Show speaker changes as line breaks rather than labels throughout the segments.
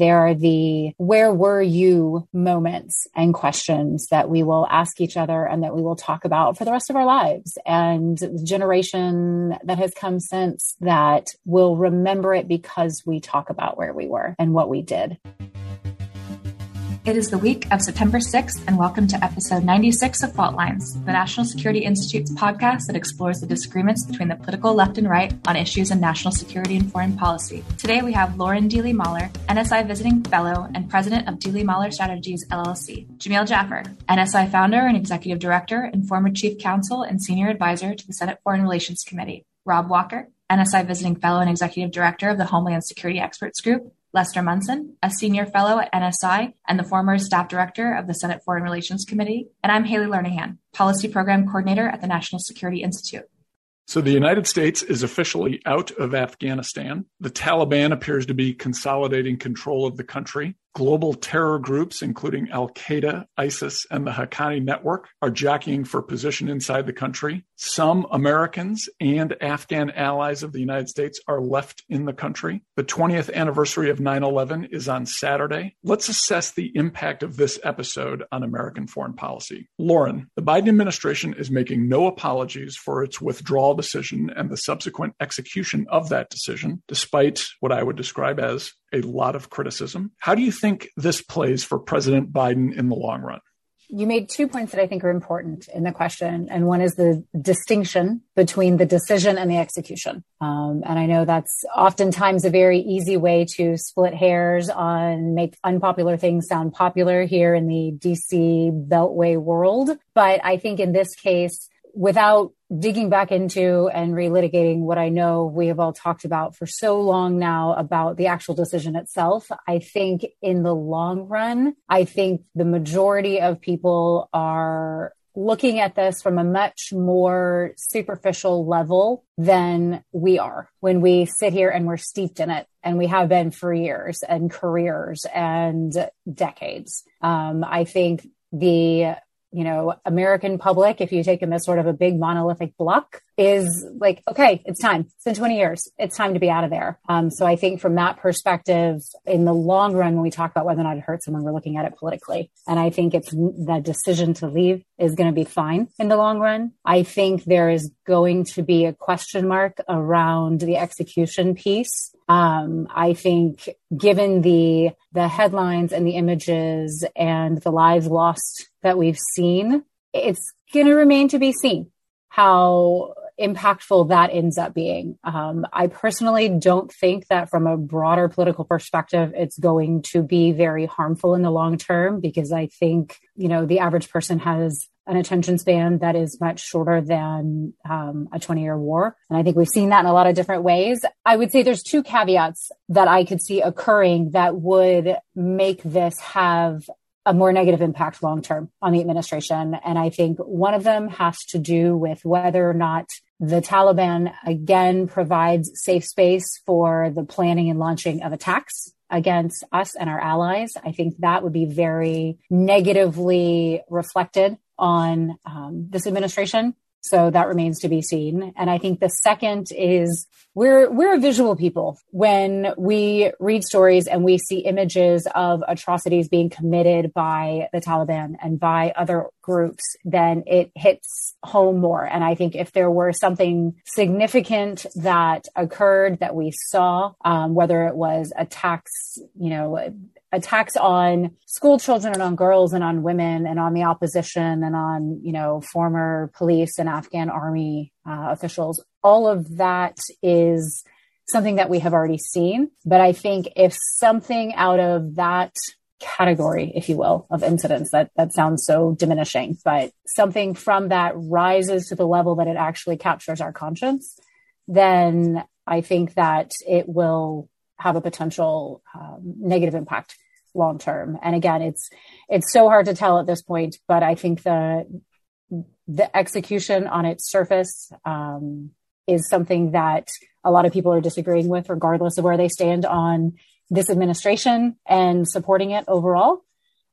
There are the where were you moments and questions that we will ask each other and that we will talk about for the rest of our lives. And the generation that has come since that will remember it because we talk about where we were and what we did.
It is the week of September 6th, and welcome to episode 96 of Fault Lines, the National Security Institute's podcast that explores the disagreements between the political left and right on issues in national security and foreign policy. Today we have Lauren Dealey Mahler, NSI Visiting Fellow and President of Dealey Mahler Strategies LLC, Jamil Jaffer, NSI Founder and Executive Director and former Chief Counsel and Senior Advisor to the Senate Foreign Relations Committee, Rob Walker, NSI Visiting Fellow and Executive Director of the Homeland Security Experts Group, Lester Munson, a senior fellow at NSI and the former staff director of the Senate Foreign Relations Committee. And I'm Haley Lernahan, policy program coordinator at the National Security Institute.
So the United States is officially out of Afghanistan. The Taliban appears to be consolidating control of the country. Global terror groups, including Al Qaeda, ISIS, and the Haqqani Network, are jockeying for position inside the country. Some Americans and Afghan allies of the United States are left in the country. The 20th anniversary of 9 11 is on Saturday. Let's assess the impact of this episode on American foreign policy. Lauren, the Biden administration is making no apologies for its withdrawal decision and the subsequent execution of that decision, despite what I would describe as a lot of criticism. How do you think this plays for President Biden in the long run?
You made two points that I think are important in the question. And one is the distinction between the decision and the execution. Um, and I know that's oftentimes a very easy way to split hairs on make unpopular things sound popular here in the DC Beltway world. But I think in this case, without digging back into and relitigating what I know we have all talked about for so long now about the actual decision itself, I think in the long run, I think the majority of people are looking at this from a much more superficial level than we are when we sit here and we're steeped in it and we have been for years and careers and decades. Um, I think the you know, American public, if you take them as sort of a big monolithic block, is like, okay, it's time. It's been 20 years. It's time to be out of there. Um, so I think from that perspective, in the long run, when we talk about whether or not it hurts someone, we're looking at it politically. And I think it's the decision to leave is going to be fine in the long run. I think there is going to be a question mark around the execution piece. Um, I think given the the headlines and the images and the lives lost that we've seen, it's going to remain to be seen how impactful that ends up being. Um, I personally don't think that from a broader political perspective, it's going to be very harmful in the long term because I think, you know, the average person has an attention span that is much shorter than um, a 20 year war. And I think we've seen that in a lot of different ways. I would say there's two caveats that I could see occurring that would make this have a more negative impact long term on the administration. And I think one of them has to do with whether or not the Taliban again provides safe space for the planning and launching of attacks against us and our allies. I think that would be very negatively reflected on um, this administration. So that remains to be seen. And I think the second is we're, we're visual people. When we read stories and we see images of atrocities being committed by the Taliban and by other groups, then it hits home more. And I think if there were something significant that occurred that we saw, um, whether it was attacks, you know, attacks on school children and on girls and on women and on the opposition and on you know former police and afghan army uh, officials. All of that is something that we have already seen. But i think if something out of that category if you will of incidents that that sounds so diminishing but something from that rises to the level that it actually captures our conscience then i think that it will have a potential um, negative impact long term. And again, it's it's so hard to tell at this point, but I think the the execution on its surface um, is something that a lot of people are disagreeing with, regardless of where they stand on this administration and supporting it overall.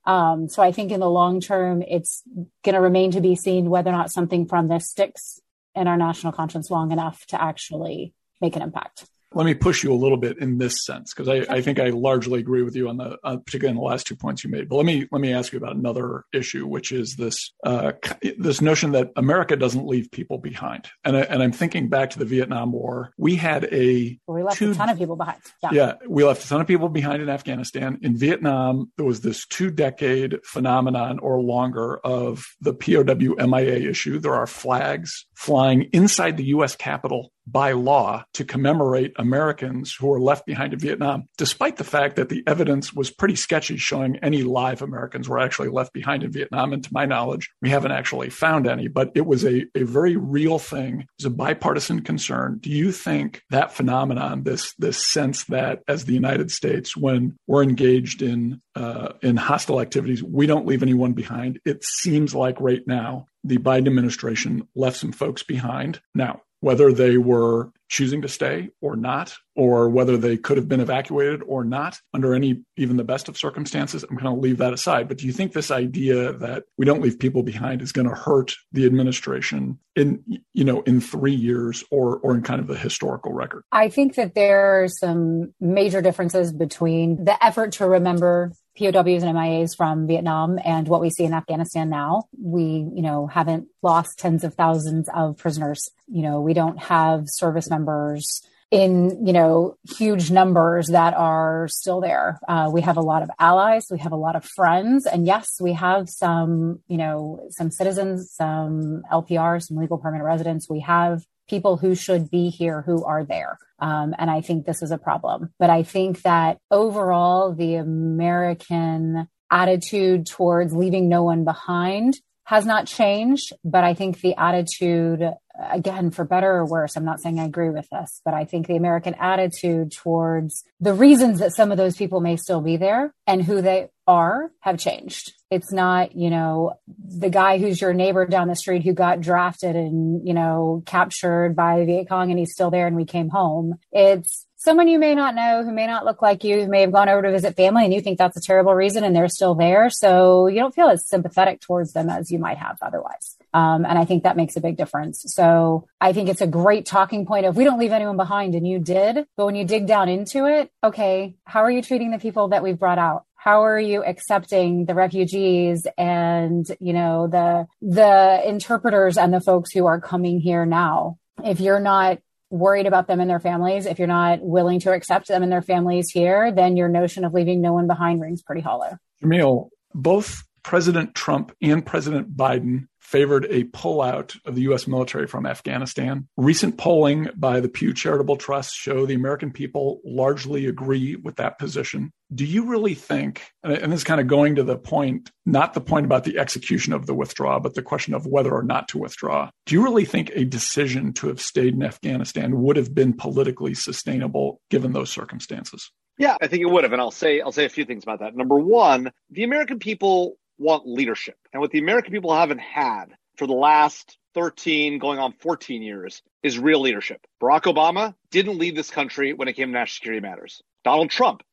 Um, so I think in the long term, it's going to remain to be seen whether or not something from this sticks in our national conscience long enough to actually make an impact.
Let me push you a little bit in this sense because I, I, think I largely agree with you on the uh, particularly in the last two points you made. But let me let me ask you about another issue, which is this uh, this notion that America doesn't leave people behind. And I, and I'm thinking back to the Vietnam War. We had a
well, we left two, a ton of people behind.
Yeah. yeah, we left a ton of people behind in Afghanistan. In Vietnam, there was this two decade phenomenon or longer of the POW MIA issue. There are flags flying inside the U.S. Capitol by law to commemorate Americans who were left behind in Vietnam, despite the fact that the evidence was pretty sketchy showing any live Americans were actually left behind in Vietnam. And to my knowledge, we haven't actually found any, but it was a, a very real thing. It was a bipartisan concern. Do you think that phenomenon, this, this sense that as the United States, when we're engaged in, uh, in hostile activities, we don't leave anyone behind? It seems like right now, the Biden administration left some folks behind. Now, whether they were choosing to stay or not, or whether they could have been evacuated or not under any, even the best of circumstances. I'm going to leave that aside. But do you think this idea that we don't leave people behind is going to hurt the administration in, you know, in three years or, or in kind of the historical record?
I think that there are some major differences between the effort to remember POWs and MIAs from Vietnam and what we see in Afghanistan now. We, you know, haven't lost tens of thousands of prisoners. You know, we don't have service members in you know huge numbers that are still there uh, we have a lot of allies we have a lot of friends and yes we have some you know some citizens some lpr some legal permanent residents we have people who should be here who are there. Um, and i think this is a problem. But i think that overall the american attitude towards leaving no one behind has not changed, but I think the attitude, again, for better or worse, I'm not saying I agree with this, but I think the American attitude towards the reasons that some of those people may still be there and who they are have changed. It's not, you know, the guy who's your neighbor down the street who got drafted and, you know, captured by the Viet Cong and he's still there and we came home. It's someone you may not know who may not look like you, who may have gone over to visit family and you think that's a terrible reason and they're still there. So you don't feel as sympathetic towards them as you might have otherwise. Um, and I think that makes a big difference. So I think it's a great talking point of we don't leave anyone behind and you did. But when you dig down into it, okay, how are you treating the people that we've brought out? how are you accepting the refugees and you know the the interpreters and the folks who are coming here now if you're not worried about them and their families, if you're not willing to accept them and their families here, then your notion of leaving no one behind rings pretty hollow.
Jamil, both President Trump and President Biden favored a pullout of the U.S. military from Afghanistan. Recent polling by the Pew Charitable Trust show the American people largely agree with that position. Do you really think, and this is kind of going to the point, not the point about the execution of the withdrawal, but the question of whether or not to withdraw. Do you really think a decision to have stayed in Afghanistan would have been politically sustainable given those circumstances?
Yeah, I think it would have. And I'll say I'll say a few things about that. Number one, the American people want leadership. And what the American people haven't had for the last 13, going on 14 years is real leadership. Barack Obama didn't lead this country when it came to national security matters. Donald Trump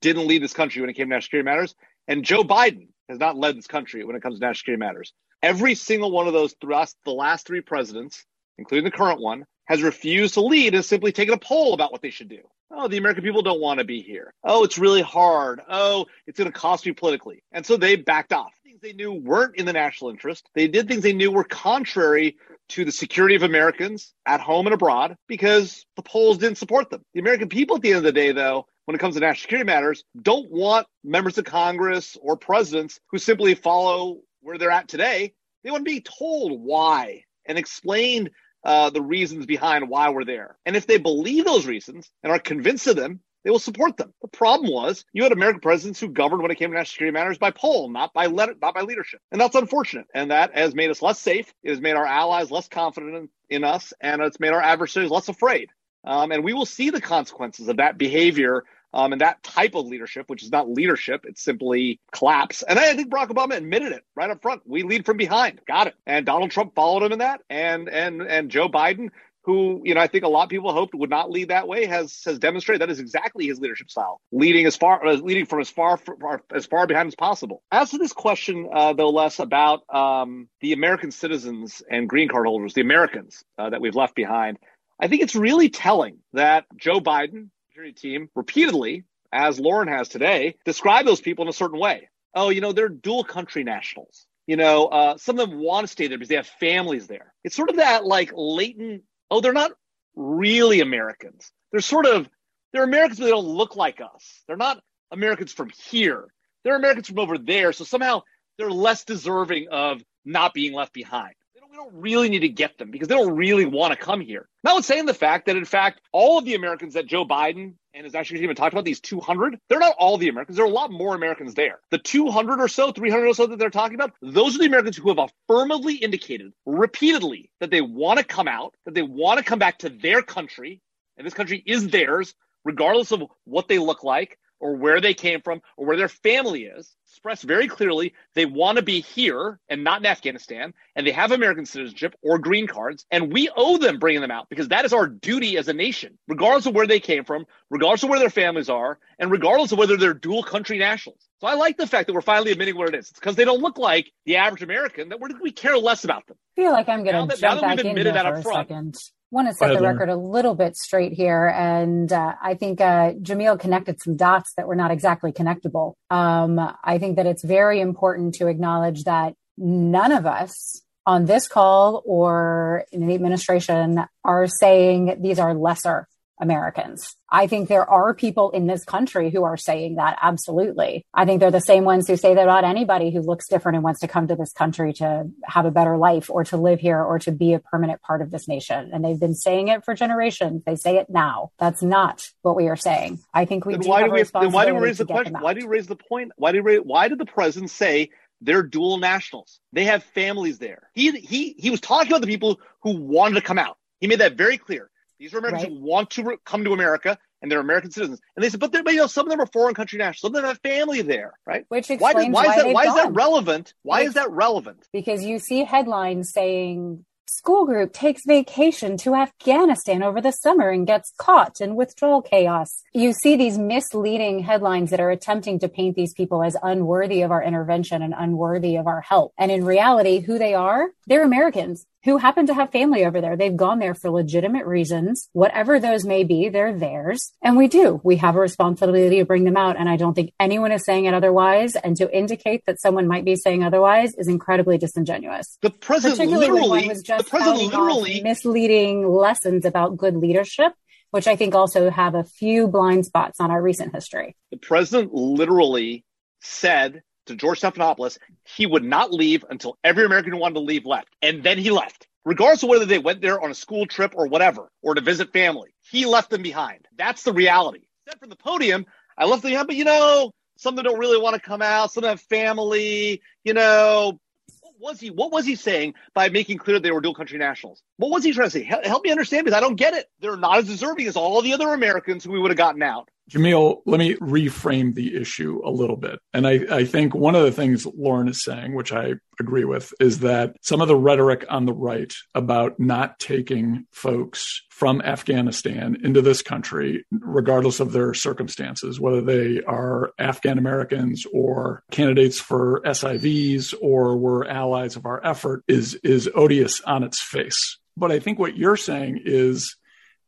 didn't lead this country when it came to national security matters. And Joe Biden has not led this country when it comes to national security matters. Every single one of those throughout the last three presidents, including the current one, has refused to lead and simply taken a poll about what they should do. Oh, the American people don't want to be here. Oh, it's really hard. Oh, it's going to cost me politically. And so they backed off. Things they knew weren't in the national interest. They did things they knew were contrary to the security of Americans at home and abroad because the polls didn't support them. The American people at the end of the day, though, when it comes to national security matters, don't want members of Congress or presidents who simply follow where they're at today. They want to be told why and explained uh, the reasons behind why we're there. And if they believe those reasons and are convinced of them, they will support them. The problem was you had American presidents who governed when it came to national security matters by poll, not by let, not by leadership, and that's unfortunate. And that has made us less safe. It has made our allies less confident in, in us, and it's made our adversaries less afraid. Um, and we will see the consequences of that behavior um, and that type of leadership, which is not leadership, it's simply collapse. And I think Barack Obama admitted it right up front. We lead from behind. Got it. And Donald Trump followed him in that. And and and Joe Biden, who you know I think a lot of people hoped would not lead that way, has has demonstrated that is exactly his leadership style, leading as far uh, leading from as far, far as far behind as possible. As to this question, uh, though, less about um, the American citizens and green card holders, the Americans uh, that we've left behind. I think it's really telling that Joe Biden, team, repeatedly, as Lauren has today, describe those people in a certain way. Oh, you know, they're dual country nationals. You know, uh, some of them want to stay there because they have families there. It's sort of that like latent, oh, they're not really Americans. They're sort of, they're Americans, but they don't look like us. They're not Americans from here. They're Americans from over there. So somehow they're less deserving of not being left behind. We don't really need to get them because they don't really want to come here. Notwithstanding the fact that, in fact, all of the Americans that Joe Biden and his actually even talked about, these 200, they're not all the Americans. There are a lot more Americans there. The 200 or so, 300 or so that they're talking about, those are the Americans who have affirmatively indicated repeatedly that they want to come out, that they want to come back to their country, and this country is theirs, regardless of what they look like, or where they came from or where their family is express very clearly they want to be here and not in Afghanistan and they have American citizenship or green cards and we owe them bringing them out because that is our duty as a nation regardless of where they came from regardless of where their families are and regardless of whether they're dual country nationals so I like the fact that we're finally admitting what it is. It's because they don't look like the average American that we care less about them.
I feel like I'm going to jump back in there for a front, second want to set the record a little bit straight here. And uh, I think uh, Jamil connected some dots that were not exactly connectable. Um, I think that it's very important to acknowledge that none of us on this call or in the administration are saying these are lesser Americans. I think there are people in this country who are saying that absolutely. I think they're the same ones who say that about anybody who looks different and wants to come to this country to have a better life or to live here or to be a permanent part of this nation. And they've been saying it for generations. They say it now. That's not what we are saying. I think we then do why have do we, then
why do we raise the question? Why do you raise the point? Why do we, why did the president say they're dual nationals? They have families there. He he he was talking about the people who wanted to come out. He made that very clear. These are Americans right. who want to re- come to America and they're American citizens. And they said, but, but you know, some of them are foreign country nationals. Some of them have family there, right?
Which explains why,
why,
why
is that
why
is that relevant? Why is that relevant?
Because you see headlines saying school group takes vacation to Afghanistan over the summer and gets caught in withdrawal chaos. You see these misleading headlines that are attempting to paint these people as unworthy of our intervention and unworthy of our help. And in reality, who they are, they're Americans who happen to have family over there. They've gone there for legitimate reasons, whatever those may be, they're theirs. And we do. We have a responsibility to bring them out. And I don't think anyone is saying it otherwise. And to indicate that someone might be saying otherwise is incredibly disingenuous.
The president literally, was just the president literally
misleading lessons about good leadership which I think also have a few blind spots on our recent history.
The president literally said to George Stephanopoulos, he would not leave until every American who wanted to leave left. And then he left. Regardless of whether they went there on a school trip or whatever, or to visit family, he left them behind. That's the reality. Said from the podium, I left them behind, but you know, some don't really want to come out, some have family, you know. What was he what was he saying by making clear they were dual country nationals? What was he trying to say? Help me understand because I don't get it. They're not as deserving as all the other Americans who we would have gotten out.
Jamil, let me reframe the issue a little bit. And I, I, think one of the things Lauren is saying, which I agree with, is that some of the rhetoric on the right about not taking folks from Afghanistan into this country, regardless of their circumstances, whether they are Afghan Americans or candidates for SIVs or were allies of our effort, is, is odious on its face. But I think what you're saying is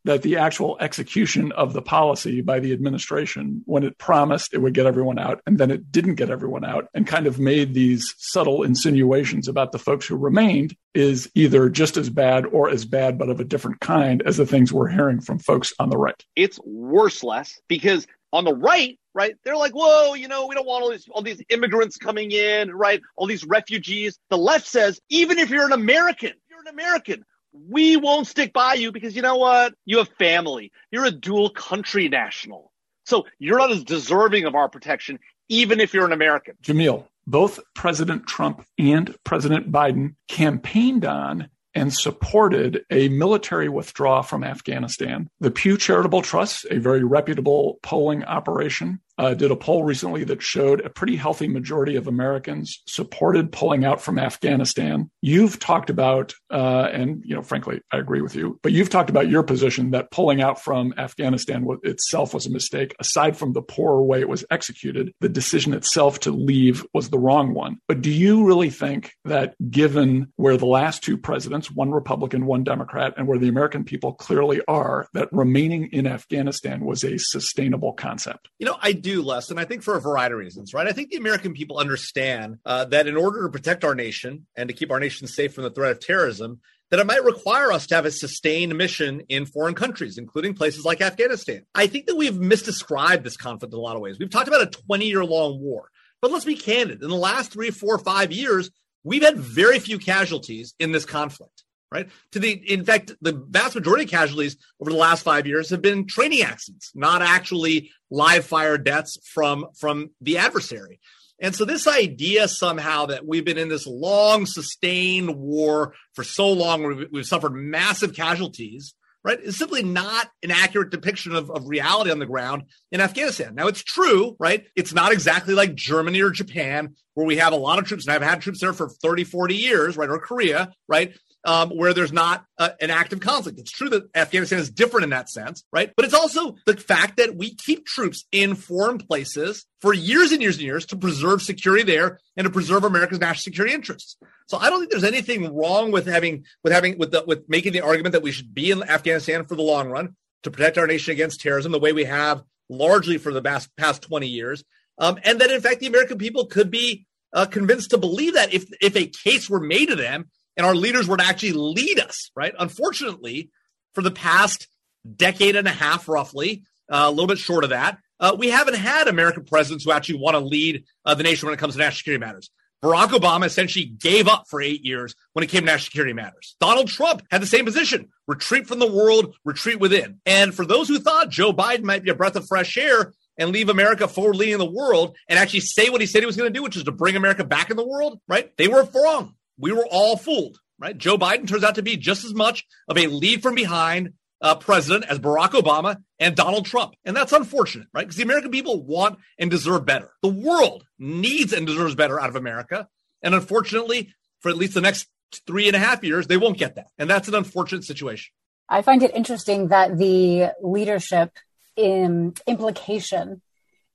that the actual execution of the policy by the administration, when it promised it would get everyone out and then it didn't get everyone out and kind of made these subtle insinuations about the folks who remained, is either just as bad or as bad, but of a different kind as the things we're hearing from folks on the right.
It's worse, less because on the right, right? They're like, whoa, you know, we don't want all these all these immigrants coming in, right? All these refugees. The left says, even if you're an American, you're an American we won't stick by you because you know what? You have family. You're a dual country national. So you're not as deserving of our protection, even if you're an American.
Jamil, both President Trump and President Biden campaigned on and supported a military withdrawal from Afghanistan. The Pew Charitable Trust, a very reputable polling operation, uh, did a poll recently that showed a pretty healthy majority of Americans supported pulling out from Afghanistan. You've talked about, uh, and you know, frankly, I agree with you, but you've talked about your position that pulling out from Afghanistan itself was a mistake. Aside from the poor way it was executed, the decision itself to leave was the wrong one. But do you really think that, given where the last two presidents, one Republican, one Democrat, and where the American people clearly are, that remaining in Afghanistan was a sustainable concept?
You know, I do, Les, and I think for a variety of reasons, right? I think the American people understand uh, that in order to protect our nation and to keep our nation safe from the threat of terrorism, that it might require us to have a sustained mission in foreign countries, including places like Afghanistan. I think that we've misdescribed this conflict in a lot of ways. We've talked about a 20 year long war, but let's be candid. In the last three, four, five years, we've had very few casualties in this conflict right? To the, in fact, the vast majority of casualties over the last five years have been training accidents, not actually live fire deaths from from the adversary. And so this idea somehow that we've been in this long sustained war for so long, we've suffered massive casualties, right, is simply not an accurate depiction of, of reality on the ground in Afghanistan. Now it's true, right? It's not exactly like Germany or Japan, where we have a lot of troops and I've had troops there for 30, 40 years, right? Or Korea, right? Um, where there's not uh, an active conflict. It's true that Afghanistan is different in that sense, right? But it's also the fact that we keep troops in foreign places for years and years and years to preserve security there and to preserve America's national security interests. So I don't think there's anything wrong with having with having with the, with making the argument that we should be in Afghanistan for the long run to protect our nation against terrorism the way we have largely for the past past 20 years. Um, and that in fact the American people could be uh, convinced to believe that if if a case were made to them and our leaders were to actually lead us, right? Unfortunately, for the past decade and a half, roughly, uh, a little bit short of that, uh, we haven't had American presidents who actually want to lead uh, the nation when it comes to national security matters. Barack Obama essentially gave up for eight years when it came to national security matters. Donald Trump had the same position retreat from the world, retreat within. And for those who thought Joe Biden might be a breath of fresh air and leave America forward leading the world and actually say what he said he was going to do, which is to bring America back in the world, right? They were wrong we were all fooled, right? Joe Biden turns out to be just as much of a lead from behind uh, president as Barack Obama and Donald Trump. And that's unfortunate, right? Because the American people want and deserve better. The world needs and deserves better out of America. And unfortunately, for at least the next three and a half years, they won't get that. And that's an unfortunate situation.
I find it interesting that the leadership in implication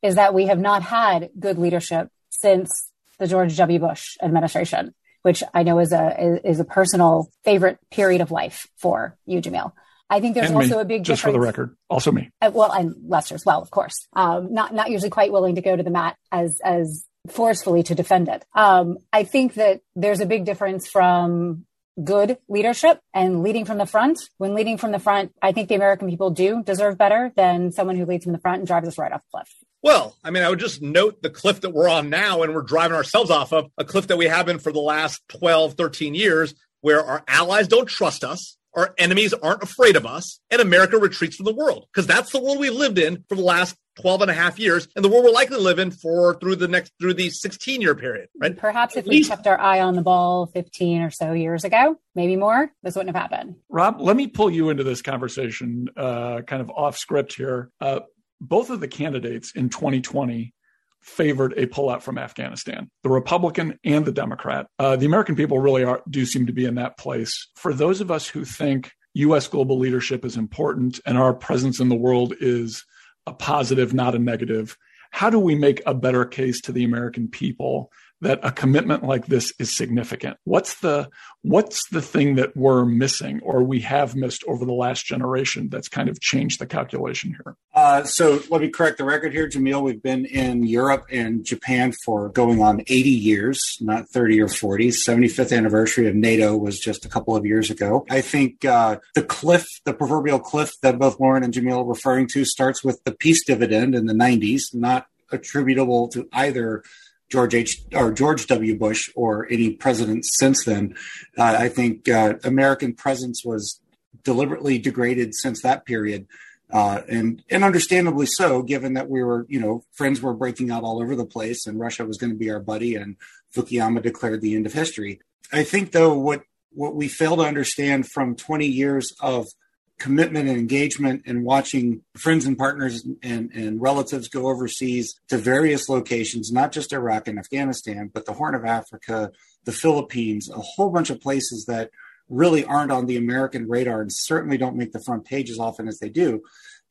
is that we have not had good leadership since the George W. Bush administration which I know is a is a personal favorite period of life for you, Jamil. I think there's
and
also
me,
a big difference
just
difference.
for the record, also me.
Uh, well, and Lester as well, of course. Um, not not usually quite willing to go to the mat as as forcefully to defend it. Um, I think that there's a big difference from good leadership and leading from the front. When leading from the front, I think the American people do deserve better than someone who leads from the front and drives us right off the cliff.
Well, I mean, I would just note the cliff that we're on now and we're driving ourselves off of a cliff that we have been for the last 12, 13 years, where our allies don't trust us, our enemies aren't afraid of us, and America retreats from the world. Because that's the world we lived in for the last 12 and a half years, and the world we're likely to live in for through the next through the 16 year period, right?
Perhaps if we kept our eye on the ball 15 or so years ago, maybe more, this wouldn't have happened.
Rob, let me pull you into this conversation, uh, kind of off script here. Uh, both of the candidates in 2020 favored a pullout from Afghanistan, the Republican and the Democrat. Uh, the American people really are, do seem to be in that place. For those of us who think U.S. global leadership is important and our presence in the world is a positive, not a negative, how do we make a better case to the American people that a commitment like this is significant? What's the what's the thing that we're missing or we have missed over the last generation that's kind of changed the calculation here?
Uh, so let me correct the record here, Jamil. We've been in Europe and Japan for going on 80 years, not 30 or 40. 75th anniversary of NATO was just a couple of years ago. I think uh, the cliff, the proverbial cliff that both Lauren and Jamil are referring to, starts with the peace dividend in the 90s, not attributable to either George H. or George W. Bush or any president since then. Uh, I think uh, American presence was deliberately degraded since that period. Uh, and and understandably so, given that we were, you know, friends were breaking out all over the place, and Russia was going to be our buddy, and Fukuyama declared the end of history. I think, though, what what we fail to understand from 20 years of commitment and engagement and watching friends and partners and, and relatives go overseas to various locations, not just Iraq and Afghanistan, but the Horn of Africa, the Philippines, a whole bunch of places that really aren't on the American radar and certainly don't make the front page as often as they do,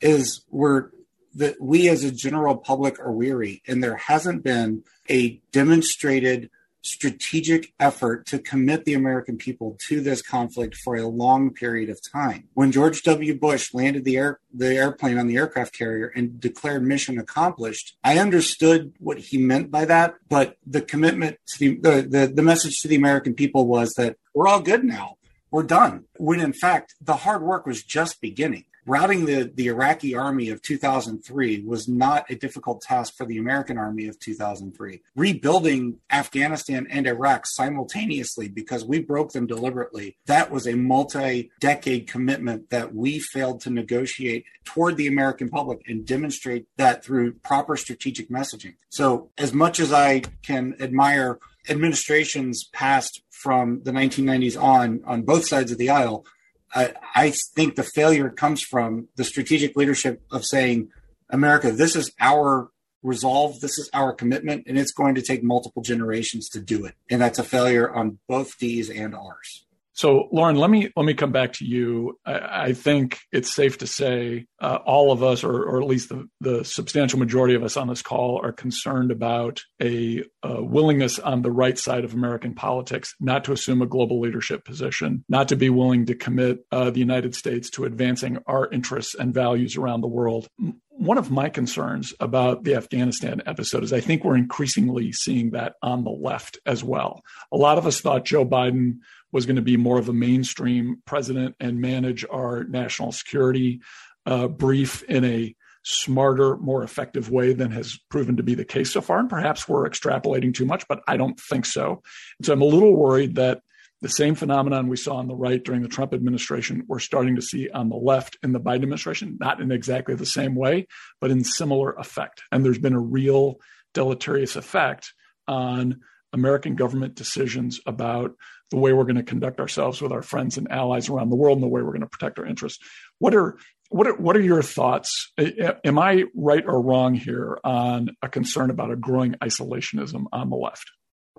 is we're that we as a general public are weary. And there hasn't been a demonstrated strategic effort to commit the American people to this conflict for a long period of time. When George W. Bush landed the air the airplane on the aircraft carrier and declared mission accomplished, I understood what he meant by that, but the commitment to the the, the, the message to the American people was that we're all good now. We're done. When in fact, the hard work was just beginning routing the, the Iraqi army of 2003 was not a difficult task for the American army of 2003. Rebuilding Afghanistan and Iraq simultaneously because we broke them deliberately, that was a multi decade commitment that we failed to negotiate toward the American public and demonstrate that through proper strategic messaging. So, as much as I can admire administrations passed from the 1990s on on both sides of the aisle, I, I think the failure comes from the strategic leadership of saying, America, this is our resolve, this is our commitment, and it's going to take multiple generations to do it. And that's a failure on both D's and R's.
So, Lauren, let me let me come back to you. I, I think it's safe to say uh, all of us, or, or at least the, the substantial majority of us on this call, are concerned about a, a willingness on the right side of American politics not to assume a global leadership position, not to be willing to commit uh, the United States to advancing our interests and values around the world one of my concerns about the Afghanistan episode is I think we're increasingly seeing that on the left as well. A lot of us thought Joe Biden was going to be more of a mainstream president and manage our national security uh, brief in a smarter, more effective way than has proven to be the case so far. And perhaps we're extrapolating too much, but I don't think so. And so I'm a little worried that the same phenomenon we saw on the right during the Trump administration, we're starting to see on the left in the Biden administration, not in exactly the same way, but in similar effect. And there's been a real deleterious effect on American government decisions about the way we're going to conduct ourselves with our friends and allies around the world and the way we're going to protect our interests. What are what are, what are your thoughts? Am I right or wrong here on a concern about a growing isolationism on the left?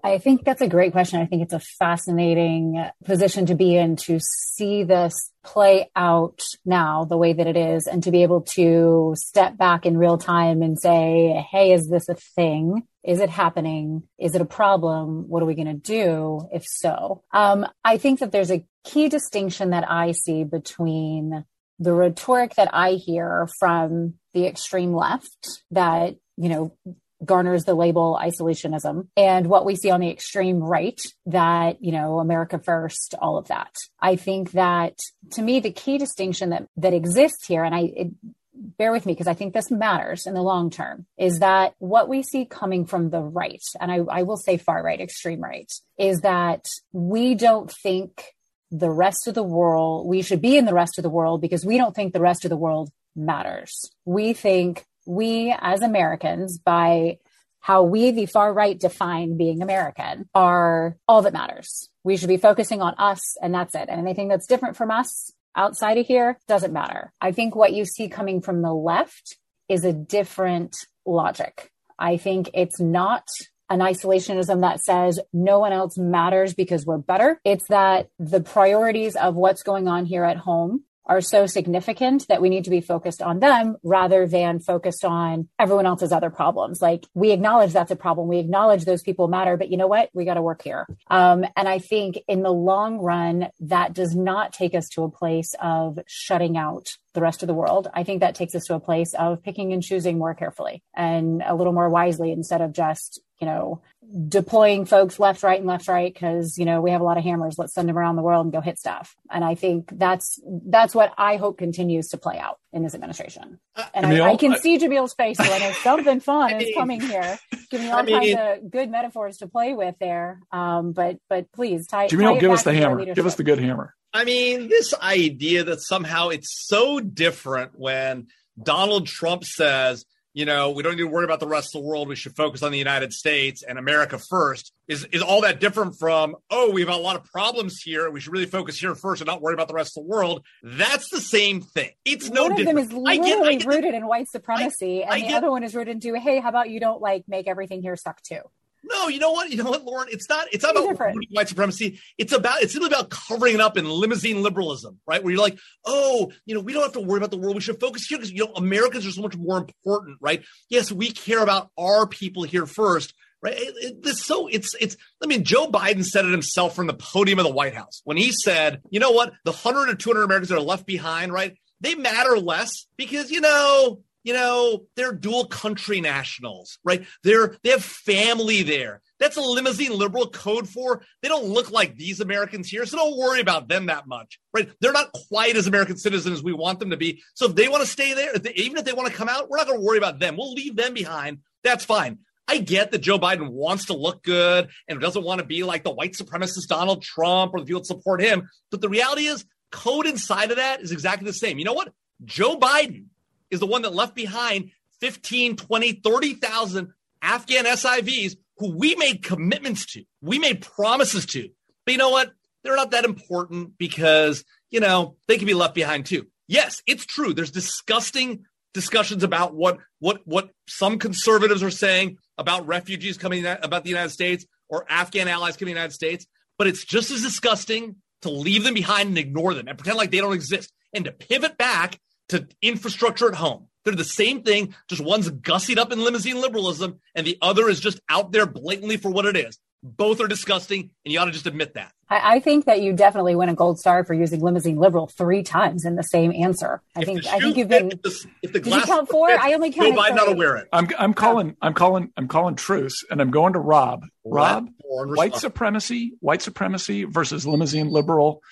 I think that's a great question. I think it's a fascinating position to be in to see this play out now the way that it is and to be able to step back in real time and say, Hey, is this a thing? Is it happening? Is it a problem? What are we going to do if so? Um, I think that there's a key distinction that I see between the rhetoric that I hear from the extreme left that, you know, garners the label isolationism. And what we see on the extreme right that you know america first all of that. I think that to me the key distinction that that exists here and i it, bear with me because i think this matters in the long term is that what we see coming from the right and I, I will say far right extreme right is that we don't think the rest of the world we should be in the rest of the world because we don't think the rest of the world matters. We think we as Americans, by how we, the far right, define being American, are all that matters. We should be focusing on us, and that's it. And anything that's different from us outside of here doesn't matter. I think what you see coming from the left is a different logic. I think it's not an isolationism that says no one else matters because we're better. It's that the priorities of what's going on here at home are so significant that we need to be focused on them rather than focused on everyone else's other problems. Like we acknowledge that's a problem. We acknowledge those people matter, but you know what? We got to work here. Um, and I think in the long run, that does not take us to a place of shutting out the rest of the world. I think that takes us to a place of picking and choosing more carefully and a little more wisely instead of just, you know, deploying folks left, right, and left, right because you know we have a lot of hammers. Let's send them around the world and go hit stuff. And I think that's that's what I hope continues to play out in this administration. Uh, and I, I, can I, see Jamil's face, so I know something fun is coming here. Giving me all kinds of good metaphors to play with there. Um, but but please, tie,
Jamil, give us the hammer. Give us the good hammer.
I mean, this idea that somehow it's so different when Donald Trump says you know, we don't need to worry about the rest of the world. We should focus on the United States and America first. Is is all that different from, oh, we have a lot of problems here. We should really focus here first and not worry about the rest of the world. That's the same thing. It's
one
no
of
different.
them is literally
I get, I get
rooted in white supremacy,
I
and the
get-
other one is rooted into, hey, how about you don't like make everything here suck too?
No, you know what? You know what, Lauren? It's not. It's not
It's
about white supremacy. It's about. It's simply about covering it up in limousine liberalism, right? Where you're like, oh, you know, we don't have to worry about the world. We should focus here because you know Americans are so much more important, right? Yes, we care about our people here first, right? It, it, it's so. It's it's. I mean, Joe Biden said it himself from the podium of the White House when he said, you know what, the hundred or two hundred Americans that are left behind, right? They matter less because you know you know, they're dual country nationals, right? They're they have family there. That's a limousine liberal code for they don't look like these Americans here, so don't worry about them that much, right? They're not quite as American citizens as we want them to be. So if they want to stay there, if they, even if they want to come out, we're not going to worry about them. We'll leave them behind. That's fine. I get that Joe Biden wants to look good and doesn't want to be like the white supremacist Donald Trump or the people that support him. But the reality is, code inside of that is exactly the same. You know what? Joe Biden is the one that left behind 15, 20, 30,000 Afghan SIVs who we made commitments to. We made promises to. But you know what? They're not that important because, you know, they can be left behind too. Yes, it's true. There's disgusting discussions about what what what some conservatives are saying about refugees coming about the United States or Afghan allies coming to the United States, but it's just as disgusting to leave them behind and ignore them and pretend like they don't exist and to pivot back to infrastructure at home. They're the same thing, just one's gussied up in limousine liberalism and the other is just out there blatantly for what it is. Both are disgusting, and you ought to just admit that.
I, I think that you definitely win a gold star for using limousine liberal three times in the same answer. I
If
think I think you've been.
if the, if the
Did you count four?
fits,
I only
Joe
counted
Biden not
three.
aware it.
I'm I'm calling I'm calling I'm calling truce, and I'm going to Rob. Rob, white supremacy, white supremacy versus limousine liberal,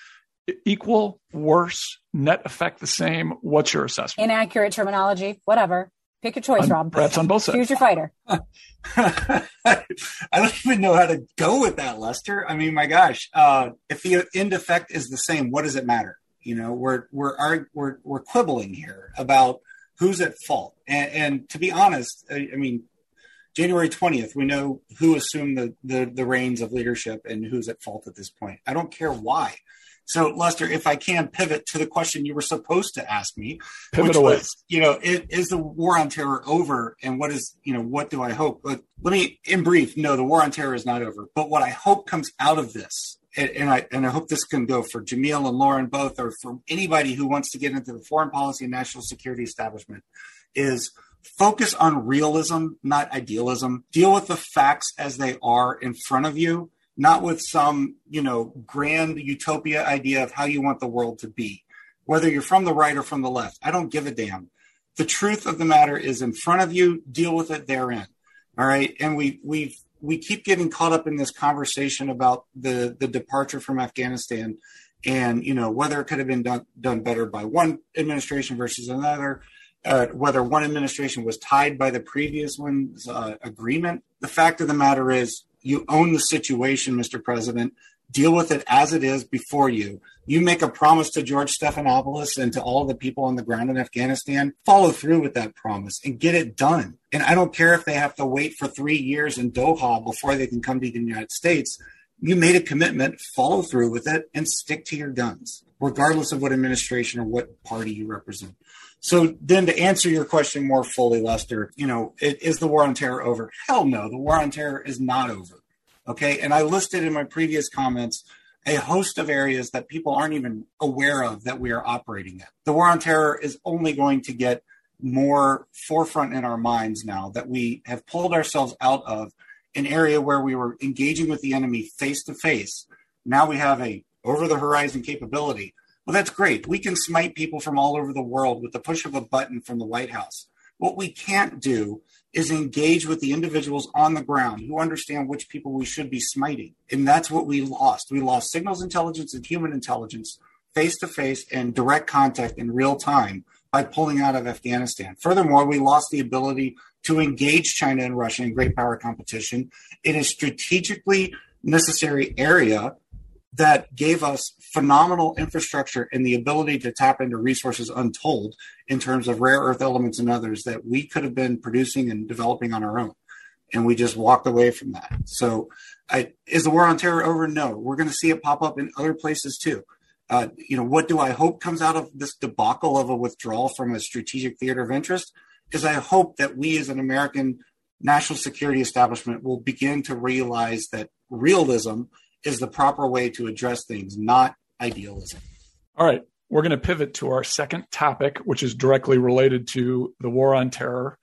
equal, worse, net effect the same. What's your assessment?
Inaccurate terminology, whatever. Pick your choice,
On-
Rob.
perhaps on both sides.
Choose your fighter.
I don't even know how to go with that, Lester. I mean, my gosh, uh, if the end effect is the same, what does it matter? You know, we're we're arg- we're we're quibbling here about who's at fault, and, and to be honest, I, I mean, January twentieth, we know who assumed the, the the reins of leadership and who's at fault at this point. I don't care why. So, Lester, if I can pivot to the question you were supposed to ask me,
Pivot
which
away.
was, you know, it, is the war on terror over? And what is, you know, what do I hope? But let me, in brief, no, the war on terror is not over. But what I hope comes out of this, and, and I and I hope this can go for Jamil and Lauren both, or for anybody who wants to get into the foreign policy and national security establishment, is focus on realism, not idealism. Deal with the facts as they are in front of you, not with some, you know, grand utopia idea of how you want the world to be. Whether you're from the right or from the left, I don't give a damn. The truth of the matter is in front of you, deal with it therein. All right. And we we've we keep getting caught up in this conversation about the the departure from Afghanistan and you know whether it could have been done done better by one administration versus another uh, whether one administration was tied by the previous one's uh, agreement. The fact of the matter is, you own the situation, Mr. President. Deal with it as it is before you. You make a promise to George Stephanopoulos and to all the people on the ground in Afghanistan. Follow through with that promise and get it done. And I don't care if they have to wait for three years in Doha before they can come to the United States. You made a commitment, follow through with it, and stick to your guns, regardless of what administration or what party you represent. So then to answer your question more fully, Lester, you know, it, is the war on terror over? Hell no, the war on terror is not over. Okay. And I listed in my previous comments a host of areas that people aren't even aware of that we are operating in. The war on terror is only going to get more forefront in our minds now that we have pulled ourselves out of an area where we were engaging with the enemy face to face. Now we have a over the horizon capability. Well, that's great. We can smite people from all over the world with the push of a button from the White House. What we can't do is engage with the individuals on the ground who understand which people we should be smiting. And that's what we lost. We lost signals intelligence and human intelligence face to face and direct contact in real time by pulling out of Afghanistan. Furthermore, we lost the ability to engage China and Russia in great power competition in a strategically necessary area that gave us phenomenal infrastructure and the ability to tap into resources untold in terms of rare earth elements and others that we could have been producing and developing on our own. And we just walked away from that. So, I, is the war on terror over? No. We're going to see it pop up in other places too. Uh, you know, what do I hope comes out of this debacle of a withdrawal from a strategic theater of interest? Is I hope that we as an American national security establishment will begin to realize that realism is the proper way to address things, not idealism.
All right. We're going to pivot to our second topic, which is directly related to the war on terror,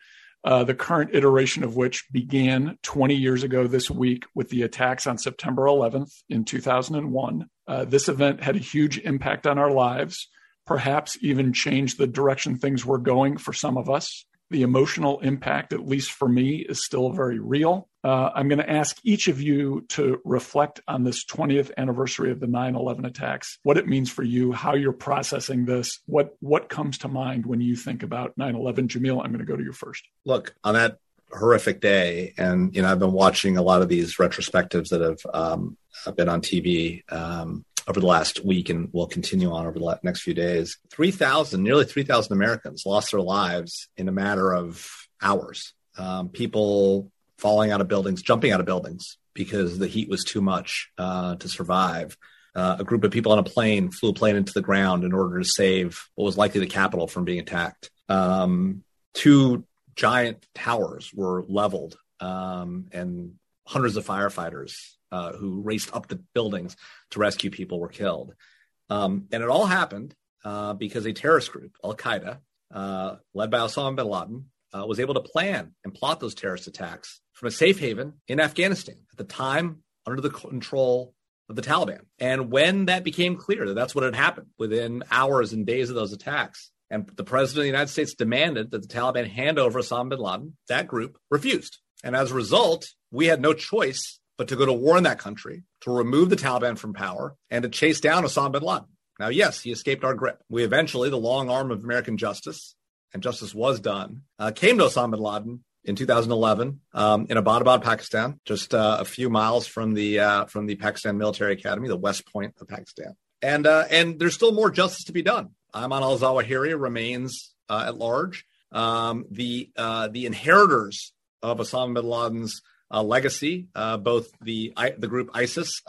uh, the current iteration of which began 20 years ago this week with the attacks on September 11th in 2001. Uh, this event had a huge impact on our lives, perhaps even changed the direction things were going for some of us. The emotional impact, at least for me, is still very real. Uh, I'm going to ask each of you to reflect on this 20th anniversary of the 9/11 attacks, what it means for you, how you're processing this, what what comes to mind when you think about 9/11. Jamil, I'm going to go to you first.
Look, on that horrific day, and you know, I've been watching a lot of these retrospectives that have um, been on TV. Um, over the last week and will continue on over the next few days. 3,000, nearly 3,000 Americans lost their lives in a matter of hours. Um, people falling out of buildings, jumping out of buildings because the heat was too much uh, to survive. Uh, a group of people on a plane flew a plane into the ground in order to save what was likely the capital from being attacked. Um, two giant towers were leveled, um, and hundreds of firefighters uh, who raced up the buildings to rescue people were killed. Um, and it all happened uh, because a terrorist group, Al Qaeda, uh, led by Osama bin Laden, uh, was able to plan and plot those terrorist attacks from a safe haven in Afghanistan at the time under the control of the Taliban. And when that became clear that that's what had happened within hours and days of those attacks, and the president of the United States demanded that the Taliban hand over Osama bin Laden, that group refused. And as a result, we had no choice but to go to war in that country, to remove the Taliban from power, and to chase down Osama bin Laden. Now, yes, he escaped our grip. We eventually, the long arm of American justice, and justice was done, uh, came to Osama bin Laden in 2011 um, in Abbottabad, Pakistan, just uh, a few miles from the uh, from the Pakistan Military Academy, the West Point of Pakistan. And uh, and there's still more justice to be done. Ayman al Zawahiri remains uh, at large. Um, the uh, the inheritors of Osama bin Laden's legacy, both the the group ISIS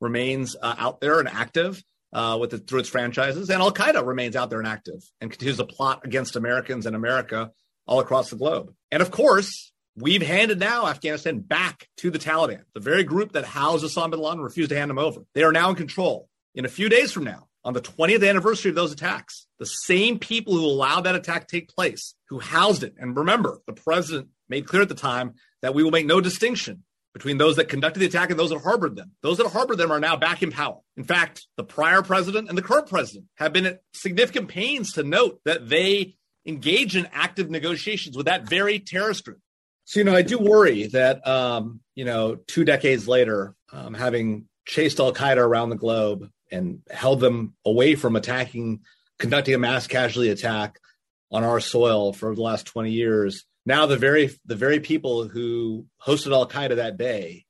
remains out there and active uh, with the, through its franchises, and Al Qaeda remains out there and active and continues to plot against Americans and America all across the globe. And of course, we've handed now Afghanistan back to the Taliban, the very group that housed Osama bin Laden refused to hand them over. They are now in control. In a few days from now, on the 20th anniversary of those attacks, the same people who allowed that attack to take place, who housed it, and remember, the president made clear at the time that we will make no distinction between those that conducted the attack and those that harbored them. Those that harbored them are now back in power. In fact, the prior president and the current president have been at significant pains to note that they engage in active negotiations with that very terrorist group. So, you know, I do worry that, um, you know, two decades later, um, having chased Al Qaeda around the globe and held them away from attacking, conducting a mass casualty attack on our soil for the last 20 years, now the very the very people who hosted Al Qaeda that day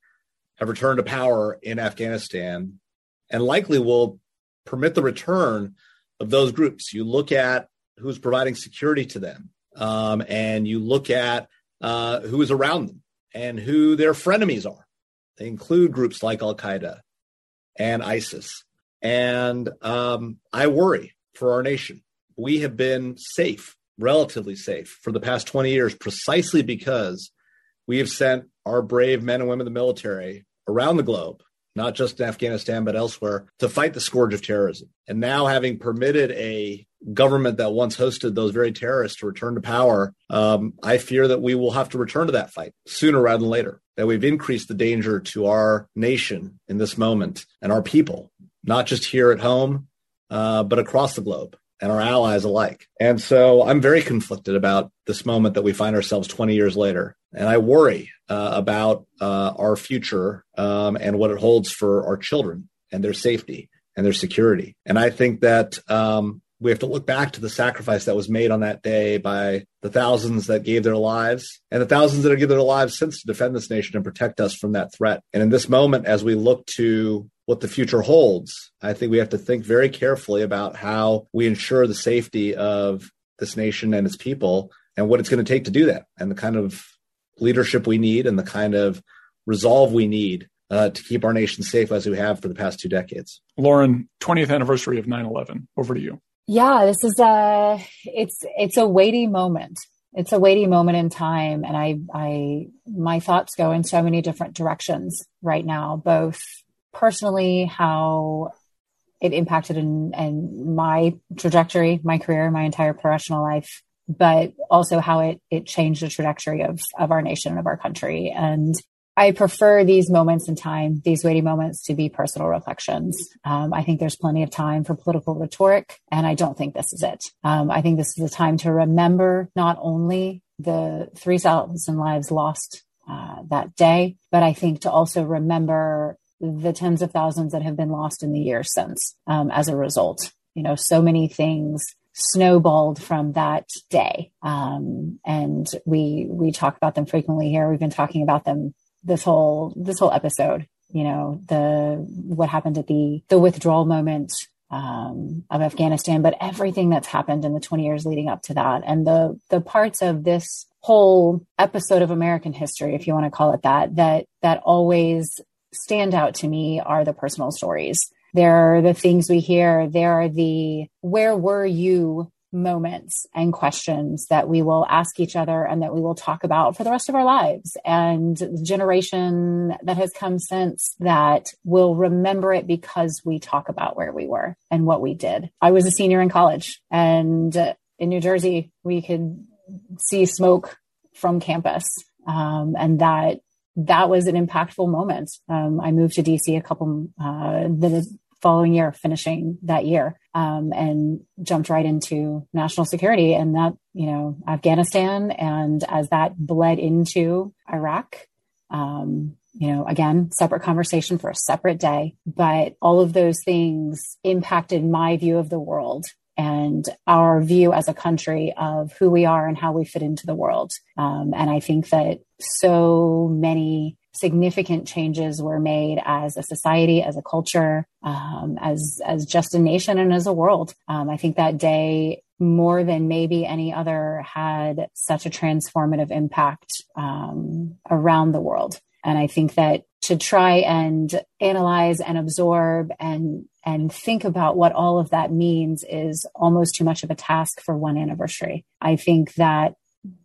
have returned to power in Afghanistan, and likely will permit the return of those groups. You look at who's providing security to them, um, and you look at uh, who is around them and who their frenemies are. They include groups like Al Qaeda and ISIS, and um, I worry for our nation. We have been safe relatively safe for the past 20 years precisely because we have sent our brave men and women of the military around the globe, not just in Afghanistan, but elsewhere, to fight the scourge of terrorism. And now, having permitted a government that once hosted those very terrorists to return to power, um, I fear that we will have to return to that fight sooner rather than later. That we've increased the danger to our nation in this moment and our people, not just here at home, uh, but across the globe and our allies alike. And so I'm very conflicted about this moment that we find ourselves 20 years later. And I worry uh, about uh, our future um, and what it holds for our children and their safety and their security. And I think that um, we have to look back to the sacrifice that was made on that day by the thousands that gave their lives and the thousands that have given their lives since to defend this nation and protect us from that threat. And in this moment, as we look to what the future holds, I think we have to think very carefully about how we ensure the safety of this nation and its people and what it's going to take to do that and the kind of leadership we need and the kind of resolve we need uh, to keep our nation safe as we have for the past two decades.
Lauren, 20th anniversary of 9/11. Over to you.
Yeah, this is a it's it's a weighty moment. It's a weighty moment in time, and I I my thoughts go in so many different directions right now, both personally how it impacted in, in my trajectory, my career, my entire professional life, but also how it it changed the trajectory of of our nation and of our country. And I prefer these moments in time, these weighty moments, to be personal reflections. Um, I think there's plenty of time for political rhetoric, and I don't think this is it. Um, I think this is a time to remember not only the 3,000 lives lost uh, that day, but I think to also remember the tens of thousands that have been lost in the years since um, as a result. You know, so many things snowballed from that day. Um, and we, we talk about them frequently here. We've been talking about them this whole, this whole episode, you know, the, what happened at the, the withdrawal moment, um, of Afghanistan, but everything that's happened in the 20 years leading up to that and the, the parts of this whole episode of American history, if you want to call it that, that, that always stand out to me are the personal stories. There are the things we hear. There are the where were you moments and questions that we will ask each other and that we will talk about for the rest of our lives. And the generation that has come since that will remember it because we talk about where we were and what we did. I was a senior in college and in New Jersey, we could see smoke from campus. Um, and that that was an impactful moment. Um, I moved to DC a couple uh, the following year, finishing that year, um, and jumped right into national security and that you know Afghanistan, and as that bled into Iraq. Um, you know, again, separate conversation for a separate day, but all of those things impacted my view of the world and our view as a country of who we are and how we fit into the world. Um, and I think that so many significant changes were made as a society, as a culture, um, as as just a nation, and as a world. Um, I think that day more than maybe any other had such a transformative impact um, around the world. And I think that to try and analyze and absorb and and think about what all of that means is almost too much of a task for one anniversary. I think that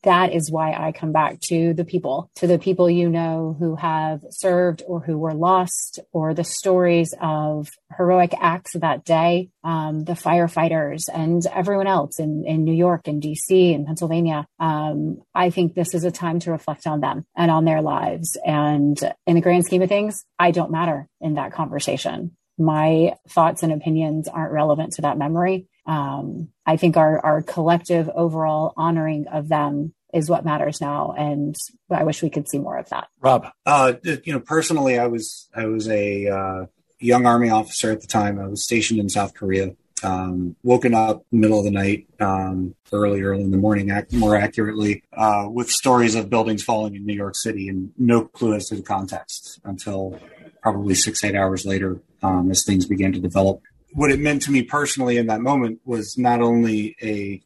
that is why I come back to the people, to the people you know who have served or who were lost, or the stories of heroic acts that day, um, the firefighters and everyone else in, in New York and DC and Pennsylvania. Um, I think this is a time to reflect on them and on their lives. And in the grand scheme of things, I don't matter in that conversation. My thoughts and opinions aren't relevant to that memory um, I think our our collective overall honoring of them is what matters now, and I wish we could see more of that.
Rob,
uh, you know, personally, I was I was a uh, young army officer at the time. I was stationed in South Korea. Um, woken up middle of the night, um, early, early in the morning, act, more accurately, uh, with stories of buildings falling in New York City, and no clue as to the context until probably six, eight hours later, um, as things began to develop what it meant to me personally in that moment was not only a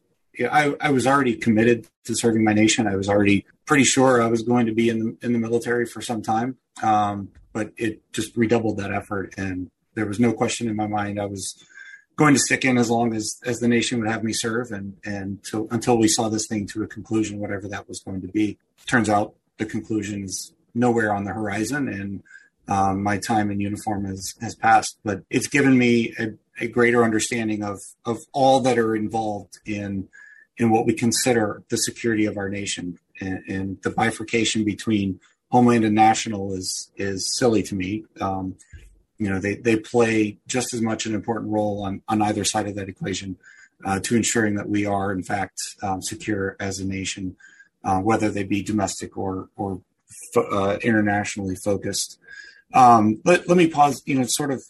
I, I was already committed to serving my nation. I was already pretty sure I was going to be in the in the military for some time, um, but it just redoubled that effort, and there was no question in my mind I was going to stick in as long as as the nation would have me serve, and and to, until we saw this thing to a conclusion, whatever that was going to be. Turns out the conclusion is nowhere on the horizon, and um, my time in uniform has has passed, but it's given me a, a, greater understanding of of all that are involved in in what we consider the security of our nation, and, and the bifurcation between homeland and national is is silly to me. Um, you know, they they play just as much an important role on on either side of that equation uh, to ensuring that we are in fact um, secure as a nation, uh, whether they be domestic or or uh, internationally focused. Um, let, let me pause, you know, sort of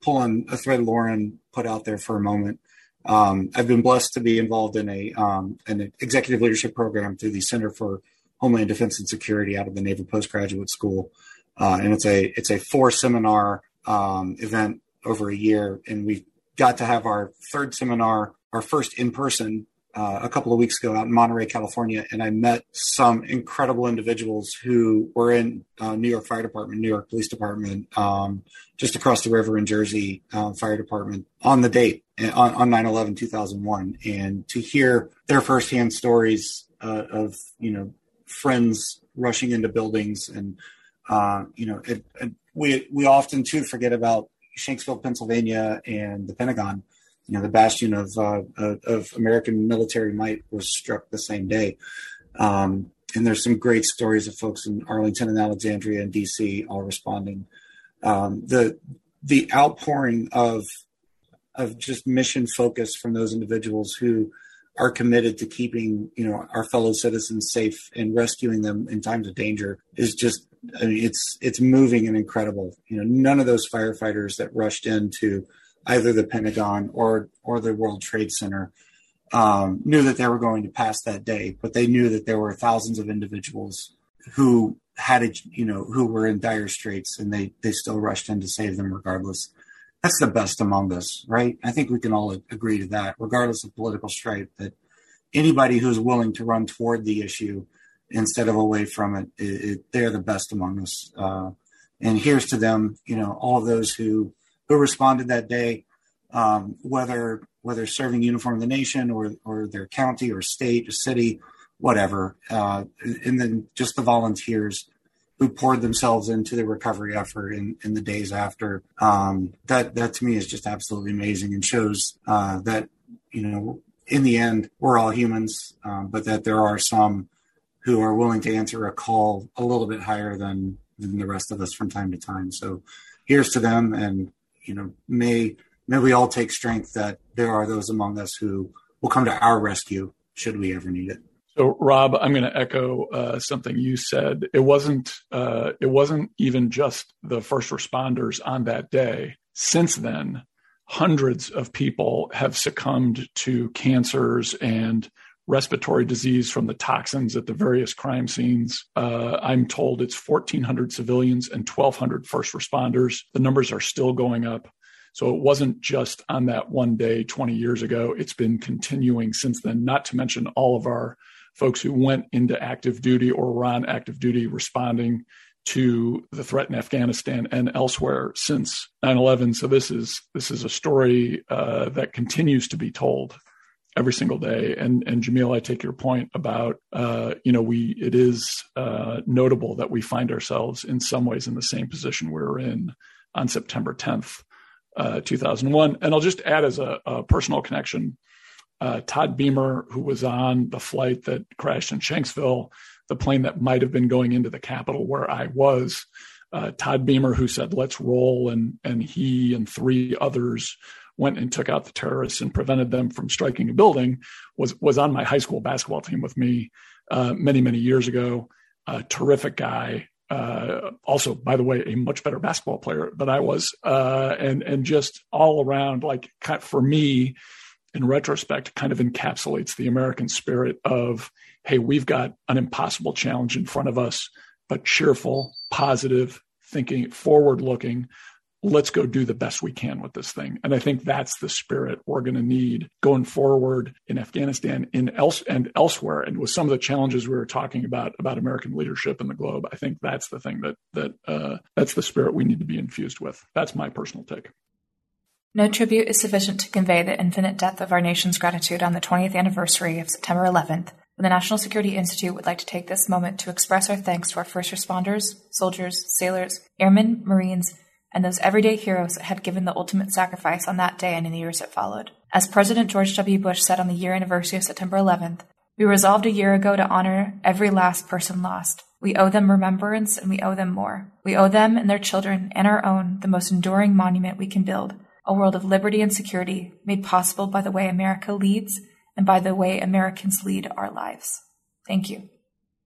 pull on a thread Lauren put out there for a moment. Um, I've been blessed to be involved in a um, an executive leadership program through the Center for Homeland Defense and Security out of the Naval Postgraduate School, uh, and it's a it's a four seminar um, event over a year, and we got to have our third seminar, our first in person uh, a couple of weeks ago out in Monterey, California, and I met some incredible individuals who were in uh, New York Fire Department, New York Police Department, um, just across the river in Jersey uh, Fire Department on the date on, on 9-11, 2001. And to hear their firsthand stories uh, of, you know, friends rushing into buildings and, uh, you know, it, it, we, we often too forget about Shanksville, Pennsylvania and the Pentagon you know, the bastion of uh, of American military might was struck the same day. Um, and there's some great stories of folks in Arlington and Alexandria and DC all responding. Um, the the outpouring of of just mission focus from those individuals who are committed to keeping you know our fellow citizens safe and rescuing them in times of danger is just I mean it's it's moving and incredible. You know, none of those firefighters that rushed into either the Pentagon or or the World Trade Center um, knew that they were going to pass that day, but they knew that there were thousands of individuals who had a, you know who were in dire straits, and they they still rushed in to save them regardless. That's the best among us, right? I think we can all agree to that, regardless of political stripe. That anybody who's willing to run toward the issue instead of away from it, it, it they're the best among us. Uh, and here's to them, you know, all those who who responded that day, um, whether whether serving uniform in the nation or or their county or state or city, whatever, uh, and then just the volunteers who poured themselves into the recovery effort in, in the days after. Um, that that to me is just absolutely amazing and shows uh, that you know in the end we're all humans, um, but that there are some who are willing to answer a call a little bit higher than than the rest of us from time to time. So here's to them and you know, may may we all take strength that there are those among us who will come to our rescue should we ever need it.
So, Rob, I'm going to echo uh, something you said. It wasn't uh, it wasn't even just the first responders on that day. Since then, hundreds of people have succumbed to cancers and respiratory disease from the toxins at the various crime scenes. Uh, I'm told it's 1,400 civilians and 1,200 first responders. The numbers are still going up. So it wasn't just on that one day 20 years ago. It's been continuing since then, not to mention all of our folks who went into active duty or were on active duty responding to the threat in Afghanistan and elsewhere since 9/11. So this is this is a story uh, that continues to be told every single day. And and Jamil, I take your point about uh, you know we it is uh, notable that we find ourselves in some ways in the same position we were in on September 10th, uh, 2001. And I'll just add as a, a personal connection, uh, Todd Beamer, who was on the flight that crashed in Shanksville, the plane that might have been going into the Capitol where I was. Uh, Todd Beamer, who said, "Let's roll," and and he and three others went and took out the terrorists and prevented them from striking a building was was on my high school basketball team with me uh, many many years ago. A terrific guy. Uh, also, by the way, a much better basketball player than I was, uh, and and just all around, like for me, in retrospect, kind of encapsulates the American spirit of, hey, we've got an impossible challenge in front of us, but cheerful, positive, thinking, forward looking, let's go do the best we can with this thing. And I think that's the spirit we're going to need going forward in Afghanistan in else and elsewhere. And with some of the challenges we were talking about about American leadership in the globe, I think that's the thing that that uh, that's the spirit we need to be infused with. That's my personal take.
No tribute is sufficient to convey the infinite depth of our nation's gratitude on the 20th anniversary of September 11th. The National Security Institute would like to take this moment to express our thanks to our first responders, soldiers, sailors, airmen, Marines, and those everyday heroes that had given the ultimate sacrifice on that day and in the years that followed. As President George W. Bush said on the year anniversary of September 11th, we resolved a year ago to honor every last person lost. We owe them remembrance and we owe them more. We owe them and their children and our own the most enduring monument we can build, a world of liberty and security made possible by the way America leads and by the way Americans lead our lives. Thank you.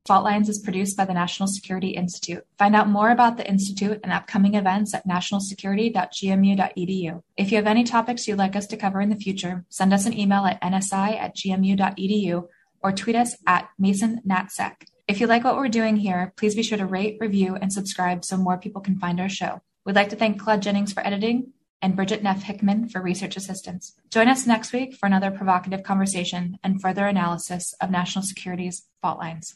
Fault Lines is produced by the National Security Institute. Find out more about the Institute and upcoming events at nationalsecurity.gmu.edu. If you have any topics you'd like us to cover in the future, send us an email at nsi at gmu.edu or tweet us at MasonNatSec. If you like what we're doing here, please be sure to rate, review, and subscribe so more people can find our show. We'd like to thank Claude Jennings for editing and Bridget Neff Hickman for research assistance. Join us next week for another provocative conversation and further analysis of national security's fault lines.